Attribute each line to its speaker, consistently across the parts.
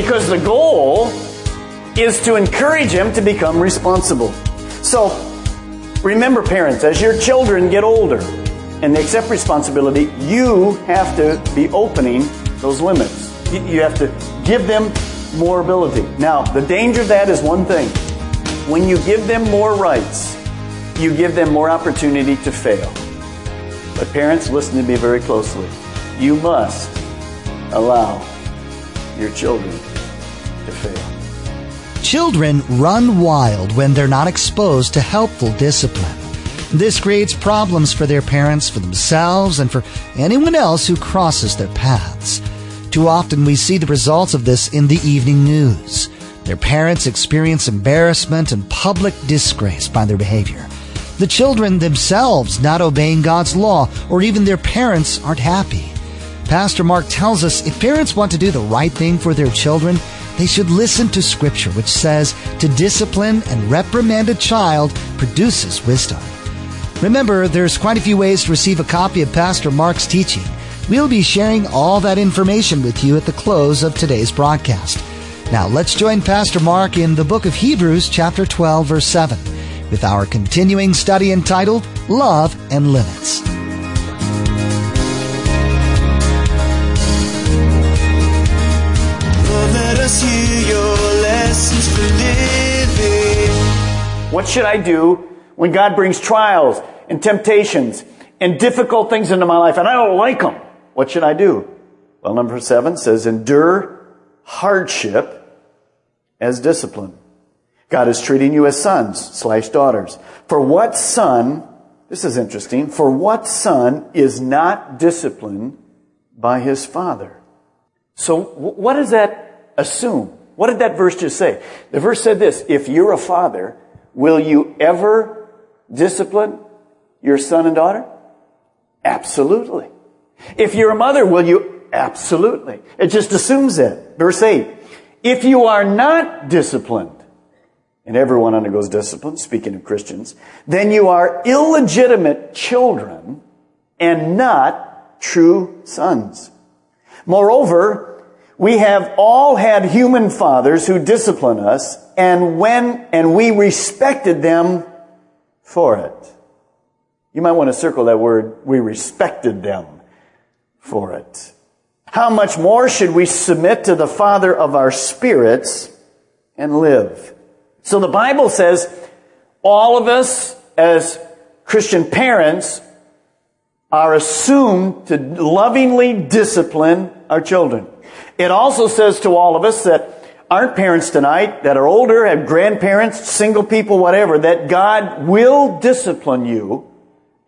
Speaker 1: Because the goal is to encourage him to become responsible. So, remember, parents, as your children get older and they accept responsibility, you have to be opening those limits. You have to give them more ability. Now, the danger of that is one thing. When you give them more rights, you give them more opportunity to fail. But parents, listen to me very closely. You must allow your children.
Speaker 2: Children run wild when they're not exposed to helpful discipline. This creates problems for their parents, for themselves, and for anyone else who crosses their paths. Too often we see the results of this in the evening news. Their parents experience embarrassment and public disgrace by their behavior. The children themselves not obeying God's law, or even their parents aren't happy. Pastor Mark tells us if parents want to do the right thing for their children, they should listen to Scripture, which says to discipline and reprimand a child produces wisdom. Remember, there's quite a few ways to receive a copy of Pastor Mark's teaching. We'll be sharing all that information with you at the close of today's broadcast. Now, let's join Pastor Mark in the book of Hebrews, chapter 12, verse 7 with our continuing study entitled Love and Limits.
Speaker 1: What should I do when God brings trials and temptations and difficult things into my life and I don't like them? What should I do? Well, number seven says endure hardship as discipline. God is treating you as sons slash daughters. For what son, this is interesting, for what son is not disciplined by his father? So what does that assume? What did that verse just say? The verse said this, if you're a father, will you ever discipline your son and daughter? Absolutely. If you're a mother, will you? Absolutely. It just assumes that. Verse 8. If you are not disciplined, and everyone undergoes discipline, speaking of Christians, then you are illegitimate children and not true sons. Moreover, we have all had human fathers who discipline us and when, and we respected them for it. You might want to circle that word, we respected them for it. How much more should we submit to the Father of our spirits and live? So the Bible says all of us as Christian parents are assumed to lovingly discipline our children. It also says to all of us that aren't parents tonight, that are older, have grandparents, single people, whatever, that God will discipline you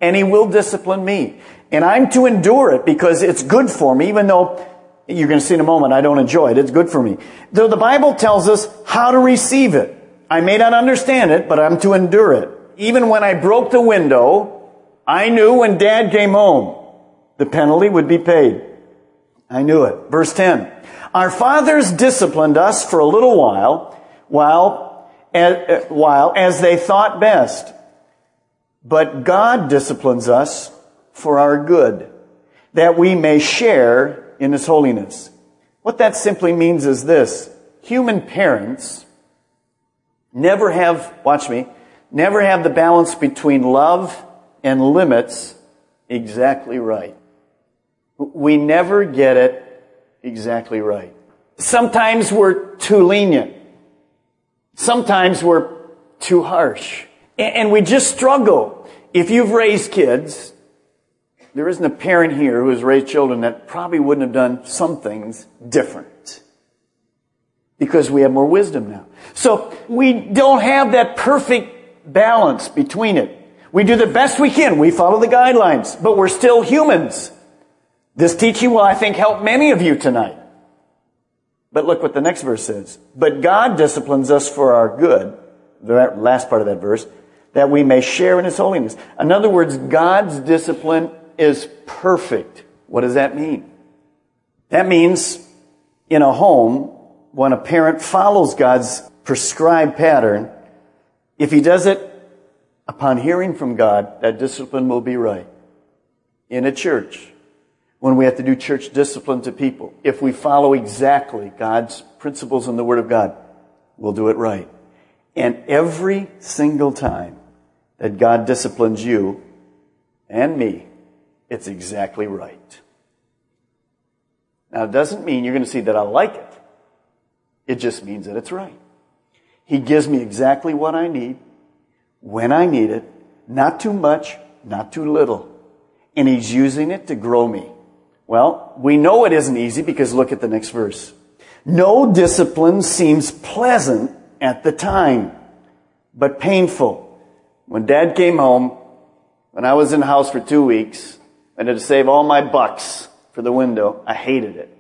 Speaker 1: and He will discipline me. And I'm to endure it because it's good for me, even though you're going to see in a moment I don't enjoy it. It's good for me. Though the Bible tells us how to receive it. I may not understand it, but I'm to endure it. Even when I broke the window, I knew when dad came home, the penalty would be paid. I knew it. Verse 10. Our fathers disciplined us for a little while, while, as, while as they thought best. But God disciplines us for our good, that we may share in His holiness. What that simply means is this. Human parents Never have, watch me, never have the balance between love and limits exactly right. We never get it exactly right. Sometimes we're too lenient. Sometimes we're too harsh. And we just struggle. If you've raised kids, there isn't a parent here who has raised children that probably wouldn't have done some things different. because we have more wisdom now. So we don't have that perfect balance between it. We do the best we can. We follow the guidelines, but we're still humans. This teaching will, I think, help many of you tonight. But look what the next verse says. But God disciplines us for our good, the last part of that verse, that we may share in His holiness. In other words, God's discipline is perfect. What does that mean? That means in a home, when a parent follows God's prescribed pattern, if he does it upon hearing from God, that discipline will be right. In a church, when we have to do church discipline to people, if we follow exactly God's principles in the Word of God, we'll do it right. And every single time that God disciplines you and me, it's exactly right. Now, it doesn't mean you're going to see that I like it. It just means that it's right. He gives me exactly what I need, when I need it, not too much, not too little. And He's using it to grow me. Well, we know it isn't easy because look at the next verse. No discipline seems pleasant at the time, but painful. When dad came home, when I was in the house for two weeks, I had to save all my bucks for the window. I hated it.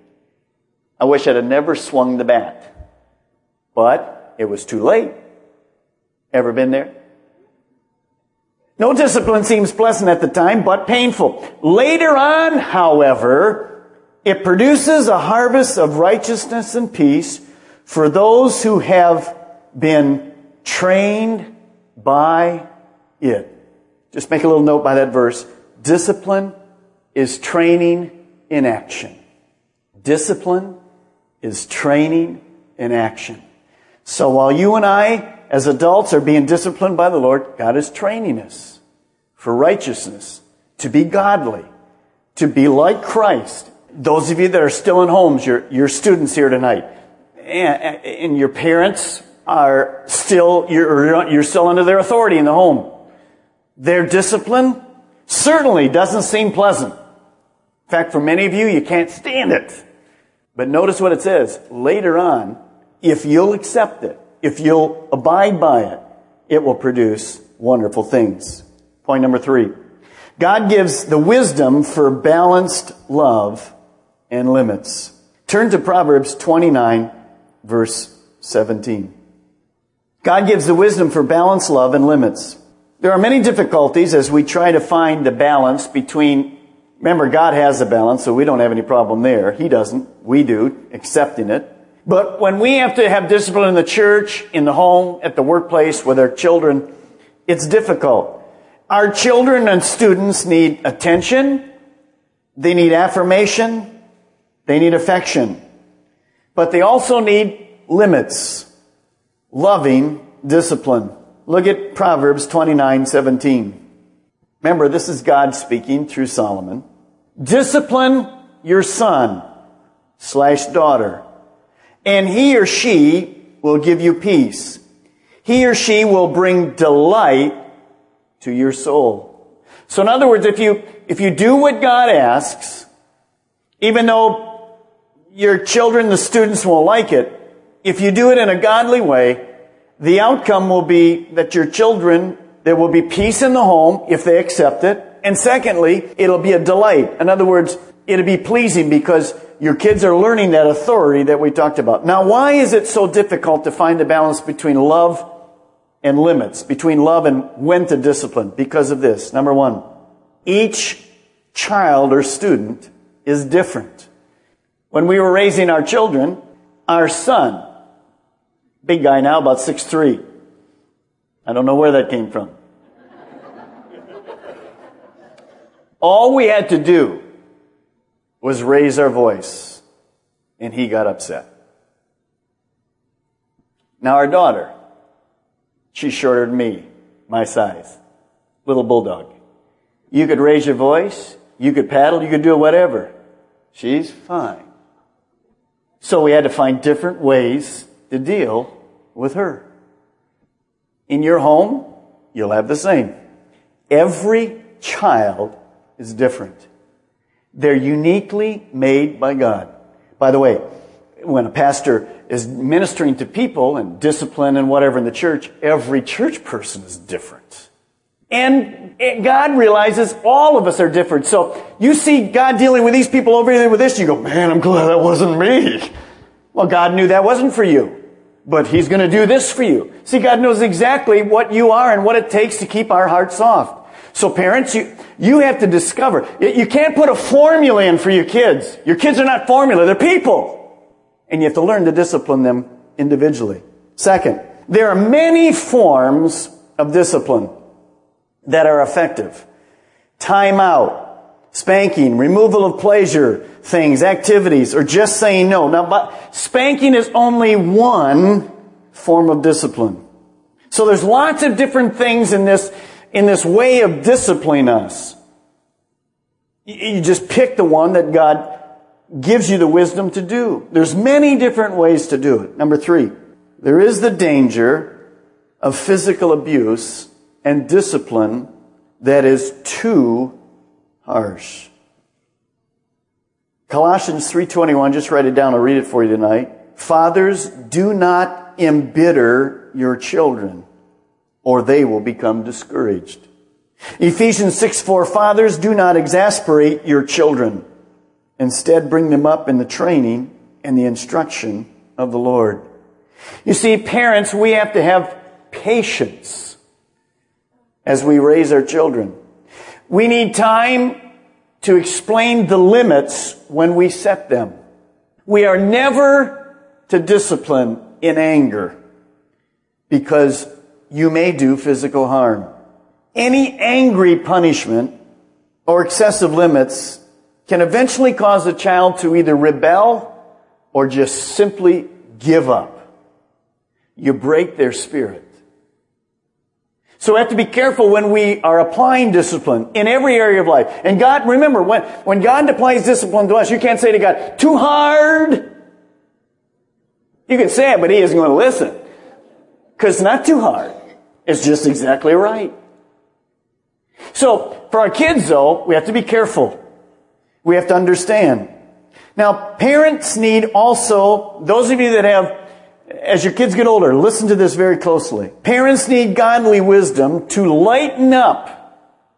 Speaker 1: I wish I'd have never swung the bat. But it was too late. Ever been there? No discipline seems pleasant at the time, but painful. Later on, however, it produces a harvest of righteousness and peace for those who have been trained by it. Just make a little note by that verse. Discipline is training in action. Discipline is training in action. So while you and I, as adults, are being disciplined by the Lord, God is training us for righteousness, to be godly, to be like Christ. Those of you that are still in homes, you're, you're students here tonight, and, and your parents are still, you're, you're still under their authority in the home. Their discipline certainly doesn't seem pleasant. In fact, for many of you, you can't stand it. But notice what it says. Later on, if you'll accept it, if you'll abide by it, it will produce wonderful things. Point number three. God gives the wisdom for balanced love and limits. Turn to Proverbs 29, verse 17. God gives the wisdom for balanced love and limits. There are many difficulties as we try to find the balance between Remember, God has a balance, so we don't have any problem there. He doesn't. We do, accepting it. But when we have to have discipline in the church, in the home, at the workplace, with our children, it's difficult. Our children and students need attention. They need affirmation. They need affection. But they also need limits. Loving discipline. Look at Proverbs 29, 17. Remember, this is God speaking through Solomon. Discipline your son slash daughter, and he or she will give you peace. He or she will bring delight to your soul. So in other words, if you, if you do what God asks, even though your children, the students won't like it, if you do it in a godly way, the outcome will be that your children, there will be peace in the home if they accept it. And secondly, it'll be a delight. In other words, it'll be pleasing because your kids are learning that authority that we talked about. Now, why is it so difficult to find a balance between love and limits, between love and when to discipline? Because of this. Number one, each child or student is different. When we were raising our children, our son, big guy now, about six three. I don't know where that came from. All we had to do was raise our voice, and he got upset. Now, our daughter, she's shorter than me, my size, little bulldog. You could raise your voice, you could paddle, you could do whatever. She's fine. So we had to find different ways to deal with her. In your home, you'll have the same. Every child is different. They're uniquely made by God. By the way, when a pastor is ministering to people and discipline and whatever in the church, every church person is different. And God realizes all of us are different. So you see God dealing with these people over here with this, you go, man, I'm glad that wasn't me. Well, God knew that wasn't for you. But He's gonna do this for you. See, God knows exactly what you are and what it takes to keep our hearts soft. So parents, you, you have to discover. You can't put a formula in for your kids. Your kids are not formula, they're people. And you have to learn to discipline them individually. Second, there are many forms of discipline that are effective. Time out, spanking, removal of pleasure, things, activities, or just saying no. Now, but spanking is only one form of discipline. So there's lots of different things in this, in this way of disciplining us. You just pick the one that God gives you the wisdom to do. There's many different ways to do it. Number three, there is the danger of physical abuse and discipline that is too harsh. Colossians 3:21 just write it down I'll read it for you tonight. Fathers do not embitter your children or they will become discouraged. Ephesians 6 4 Fathers do not exasperate your children instead bring them up in the training and the instruction of the Lord. You see parents we have to have patience as we raise our children. We need time to explain the limits when we set them. We are never to discipline in anger because you may do physical harm. Any angry punishment or excessive limits can eventually cause a child to either rebel or just simply give up. You break their spirit. So we have to be careful when we are applying discipline in every area of life. And God, remember, when, when God applies discipline to us, you can't say to God, too hard. You can say it, but He isn't going to listen. Because it's not too hard. It's just exactly right. So, for our kids though, we have to be careful. We have to understand. Now, parents need also, those of you that have as your kids get older, listen to this very closely. Parents need godly wisdom to lighten up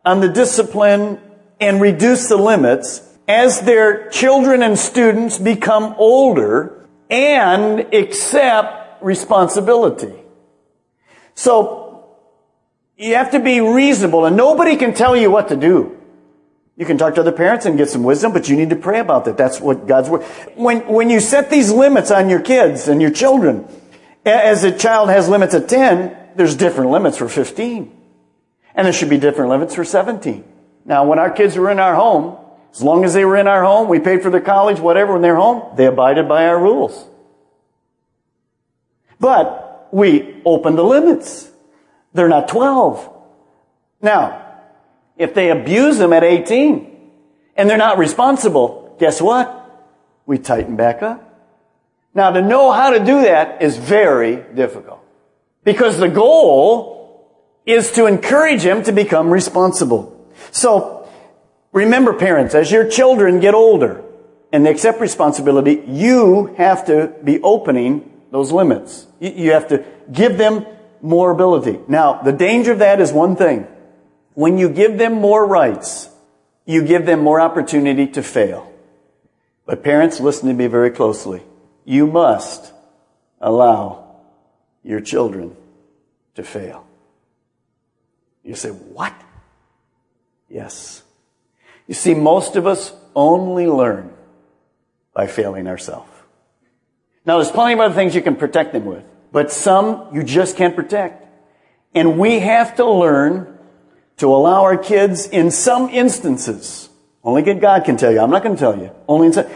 Speaker 1: on the discipline and reduce the limits as their children and students become older and accept responsibility. So, you have to be reasonable and nobody can tell you what to do. You can talk to other parents and get some wisdom, but you need to pray about that. That's what God's word. When, when you set these limits on your kids and your children, as a child has limits at 10, there's different limits for 15. And there should be different limits for 17. Now, when our kids were in our home, as long as they were in our home, we paid for their college, whatever, when they're home, they abided by our rules. But we opened the limits. They're not 12. Now, if they abuse them at 18 and they're not responsible, guess what? We tighten back up. Now to know how to do that is very difficult because the goal is to encourage them to become responsible. So remember parents, as your children get older and they accept responsibility, you have to be opening those limits. You have to give them more ability. Now, the danger of that is one thing. When you give them more rights, you give them more opportunity to fail. But parents, listen to me very closely. You must allow your children to fail. You say, what? Yes. You see, most of us only learn by failing ourselves. Now, there's plenty of other things you can protect them with, but some you just can't protect. And we have to learn to allow our kids in some instances, only God can tell you, I'm not going to tell you, only in some,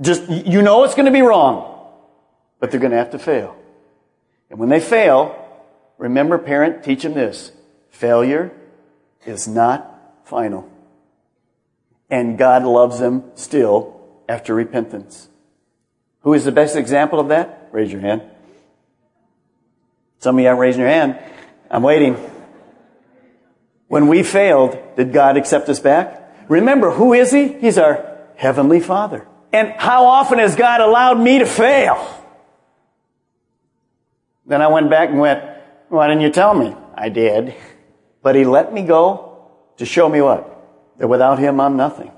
Speaker 1: just, you know it's going to be wrong, but they're going to have to fail. And when they fail, remember parent, teach them this. Failure is not final. And God loves them still after repentance. Who is the best example of that? Raise your hand. Some of you aren't raising your hand. I'm waiting. When we failed, did God accept us back? Remember, who is He? He's our Heavenly Father. And how often has God allowed me to fail? Then I went back and went, why didn't you tell me? I did. But he let me go to show me what? That without him, I'm nothing.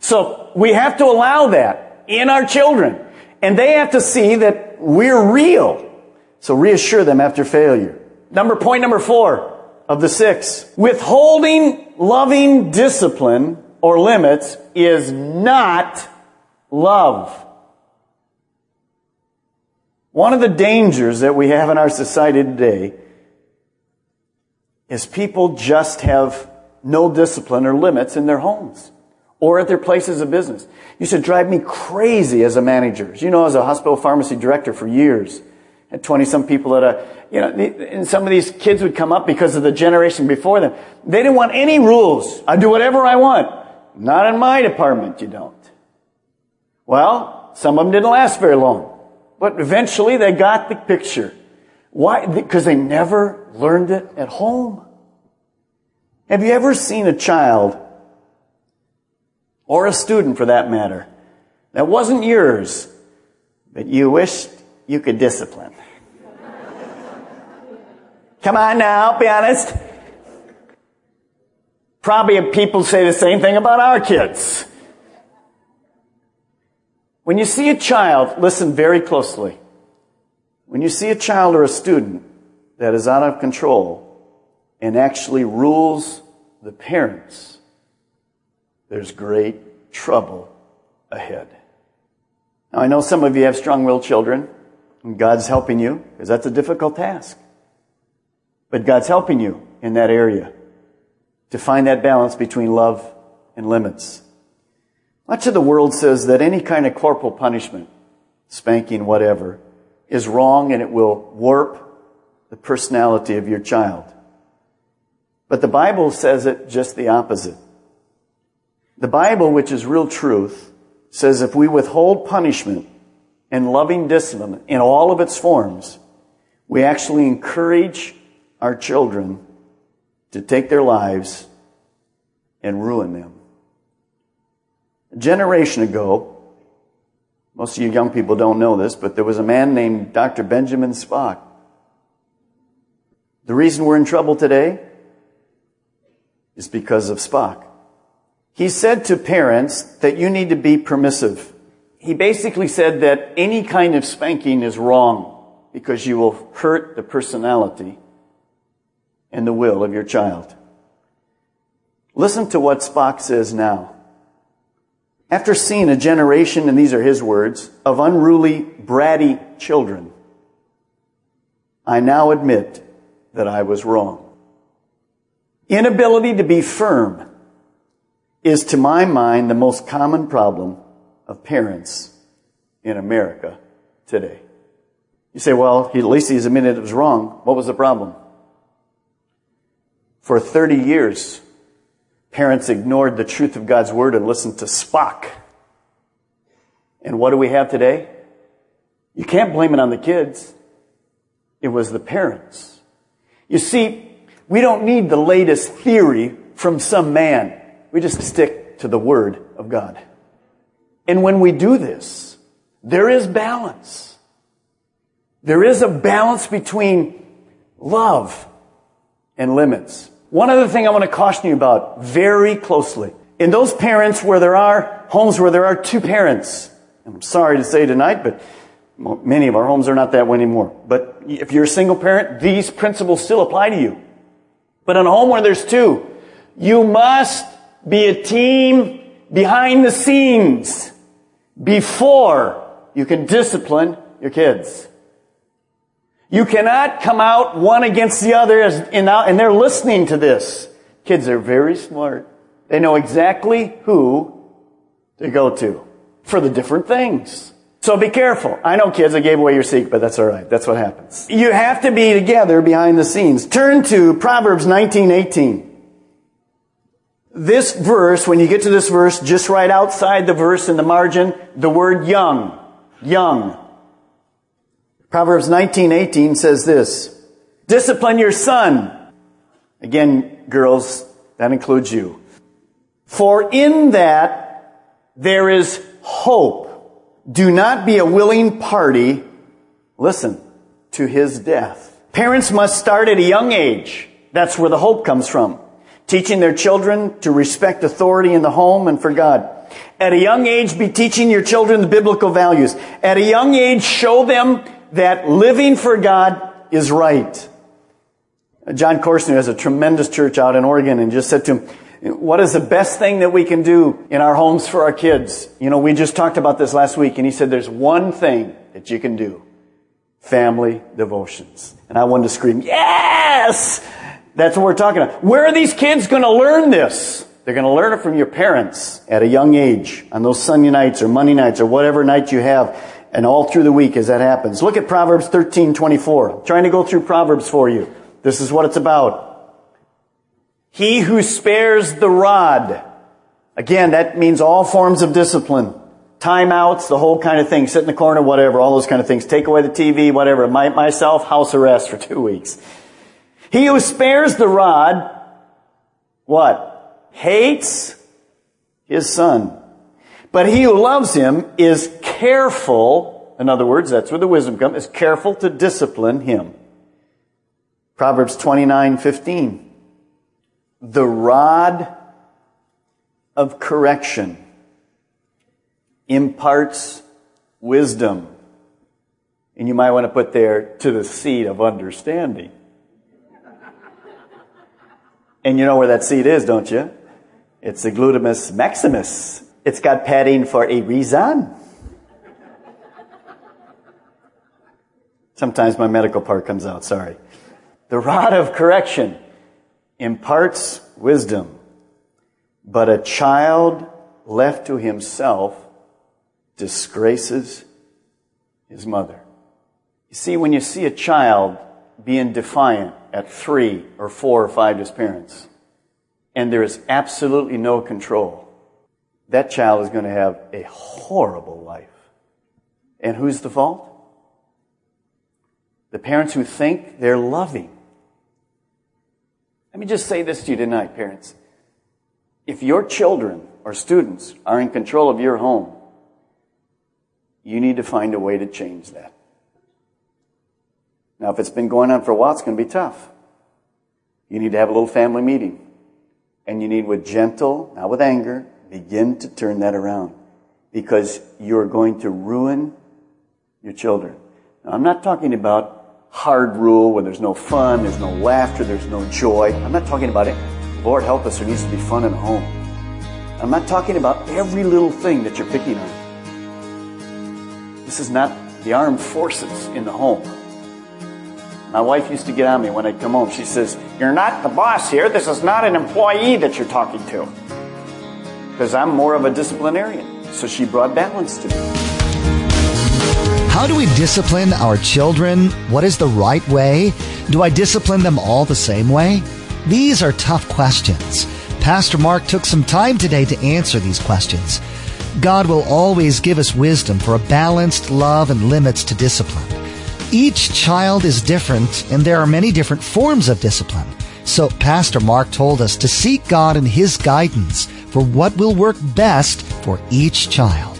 Speaker 1: So we have to allow that in our children. And they have to see that we're real. So reassure them after failure. Number, point number four of the six. Withholding loving discipline or limits is not love. One of the dangers that we have in our society today is people just have no discipline or limits in their homes or at their places of business. Used to drive me crazy as a manager. You know, as a hospital pharmacy director for years, had 20 some people at a, you know, and some of these kids would come up because of the generation before them. They didn't want any rules. I do whatever I want. Not in my department, you don't. Well, some of them didn't last very long. But eventually they got the picture. Why? Because they never learned it at home. Have you ever seen a child, or a student for that matter, that wasn't yours, but you wished you could discipline? Come on now, be honest. Probably people say the same thing about our kids. When you see a child, listen very closely. When you see a child or a student that is out of control and actually rules the parents, there's great trouble ahead. Now I know some of you have strong-willed children God's helping you because that's a difficult task. But God's helping you in that area to find that balance between love and limits. Much of the world says that any kind of corporal punishment, spanking, whatever, is wrong and it will warp the personality of your child. But the Bible says it just the opposite. The Bible, which is real truth, says if we withhold punishment and loving discipline in all of its forms, we actually encourage our children to take their lives and ruin them. A generation ago, most of you young people don't know this, but there was a man named Dr. Benjamin Spock. The reason we're in trouble today is because of Spock. He said to parents that you need to be permissive. He basically said that any kind of spanking is wrong because you will hurt the personality and the will of your child. Listen to what Spock says now. After seeing a generation, and these are his words, of unruly, bratty children, I now admit that I was wrong. Inability to be firm is, to my mind, the most common problem of parents in America today. You say, well, at least he's admitted it was wrong. What was the problem? For 30 years, parents ignored the truth of God's word and listened to Spock. And what do we have today? You can't blame it on the kids. It was the parents. You see, we don't need the latest theory from some man. We just stick to the word of God. And when we do this, there is balance. There is a balance between love and limits. One other thing I want to caution you about very closely. In those parents where there are homes where there are two parents, I'm sorry to say tonight, but many of our homes are not that way anymore. But if you're a single parent, these principles still apply to you. But in a home where there's two, you must be a team behind the scenes before you can discipline your kids. You cannot come out one against the other as, and, they're listening to this. Kids are very smart. They know exactly who to go to for the different things. So be careful. I know kids, I gave away your secret, but that's alright. That's what happens. You have to be together behind the scenes. Turn to Proverbs 19:18. This verse, when you get to this verse, just right outside the verse in the margin, the word young. Young. Proverbs 19:18 says this, discipline your son. Again, girls, that includes you. For in that there is hope. Do not be a willing party, listen, to his death. Parents must start at a young age. That's where the hope comes from. Teaching their children to respect authority in the home and for God. At a young age, be teaching your children the biblical values. At a young age, show them that living for God is right. Jon Courson has a tremendous church out in Oregon and just said to him, what is the best thing that we can do in our homes for our kids? You know, we just talked about this last week and he said there's one thing that you can do. Family devotions. And I wanted to scream, yes! That's what we're talking about. Where are these kids going to learn this? They're going to learn it from your parents at a young age on those Sunday nights or Monday nights or whatever night you have and all through the week as that happens. Look at Proverbs 13, 24. I'm trying to go through Proverbs for you. This is what it's about. He who spares the rod. Again, that means all forms of discipline. Timeouts, the whole kind of thing. Sit in the corner, whatever, all those kind of things. Take away the TV, whatever. My, myself, house arrest for two weeks. He who spares the rod, what? Hates his son. But he who loves him is careful, in other words, that's where the wisdom comes, is careful to discipline him. Proverbs 29, 15. The rod of correction imparts wisdom. And you might want to put there to the seed of understanding. And you know where that seed is, don't you? It's the gluteus maximus. It's got padding for a reason. Sometimes my medical part comes out, sorry. The rod of correction imparts wisdom, but a child left to himself disgraces his mother. You see, when you see a child being defiant at three or four or five his parents, and there is absolutely no control, that child is going to have a horrible life. And who's the fault? The parents who think they're loving. Let me just say this to you tonight, parents. If your children or students are in control of your home, you need to find a way to change that. Now, if it's been going on for a while, it's going to be tough. You need to have a little family meeting. And you need, with gentle, not with anger, begin to turn that around. Because you're going to ruin your children. Now, I'm not talking about hard rule where there's no fun, there's no laughter, there's no joy. I'm not talking about it. Lord help us, there needs to be fun in the home. I'm not talking about every little thing that you're picking on. This is not the armed forces in the home. My wife used to get on me when I'd come home. She says, You're not the boss here. This is not an employee that you're talking to. Because I'm more of a disciplinarian. So she brought balance to me.
Speaker 2: How do we discipline our children? What is the right way? Do I discipline them all the same way? These are tough questions. Pastor Mark took some time today to answer these questions. God will always give us wisdom for a balanced love and limits to discipline. Each child is different and there are many different forms of discipline. So Pastor Mark told us to seek God and His guidance for what will work best for each child.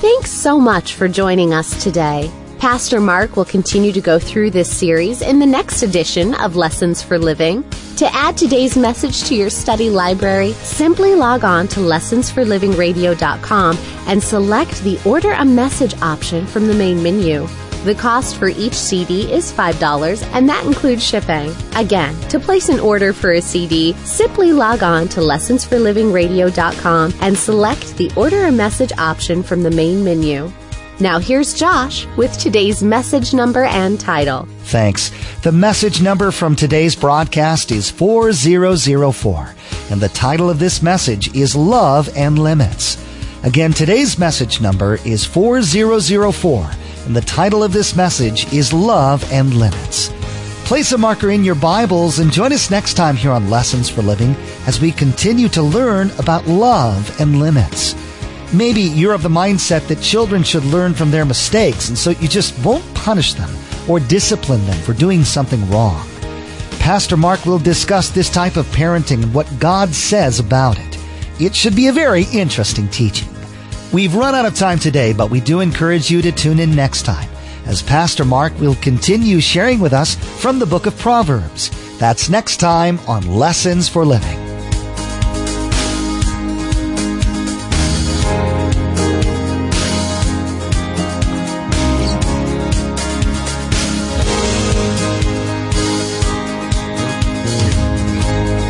Speaker 3: Thanks so much for joining us today. Pastor Mark will continue to go through this series in the next edition of Lessons for Living. To add today's message to your study library, simply log on to lessonsforlivingradio.com and select the Order a Message option from the main menu. The cost for each CD is $5, and that includes shipping. Again, to place an order for a CD, simply log on to lessonsforlivingradio.com and select the Order a Message option from the main menu. Now here's Josh with today's message number and title.
Speaker 2: Thanks. The message number from today's broadcast is 4004, and the title of this message is Love and Limits. Again, today's message number is 4004 and the title of this message is Love and Limits. Place a marker in your Bibles and join us next time here on Lessons for Living as we continue to learn about love and limits. Maybe you're of the mindset that children should learn from their mistakes and so you just won't punish them or discipline them for doing something wrong. Pastor Mark will discuss this type of parenting and what God says about it. It should be a very interesting teaching. We've run out of time today, but we do encourage you to tune in next time as Pastor Mark will continue sharing with us from the book of Proverbs. That's next time on Lessons for Living.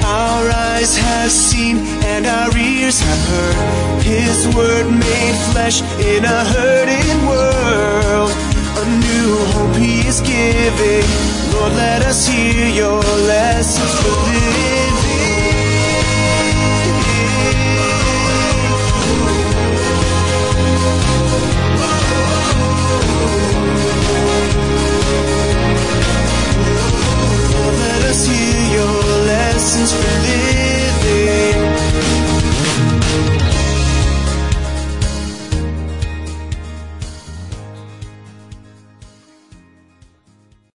Speaker 4: Our eyes have seen and our ears have heard His word made flesh in a hurting world. A new hope He is giving. Lord, let us hear your lessons for living.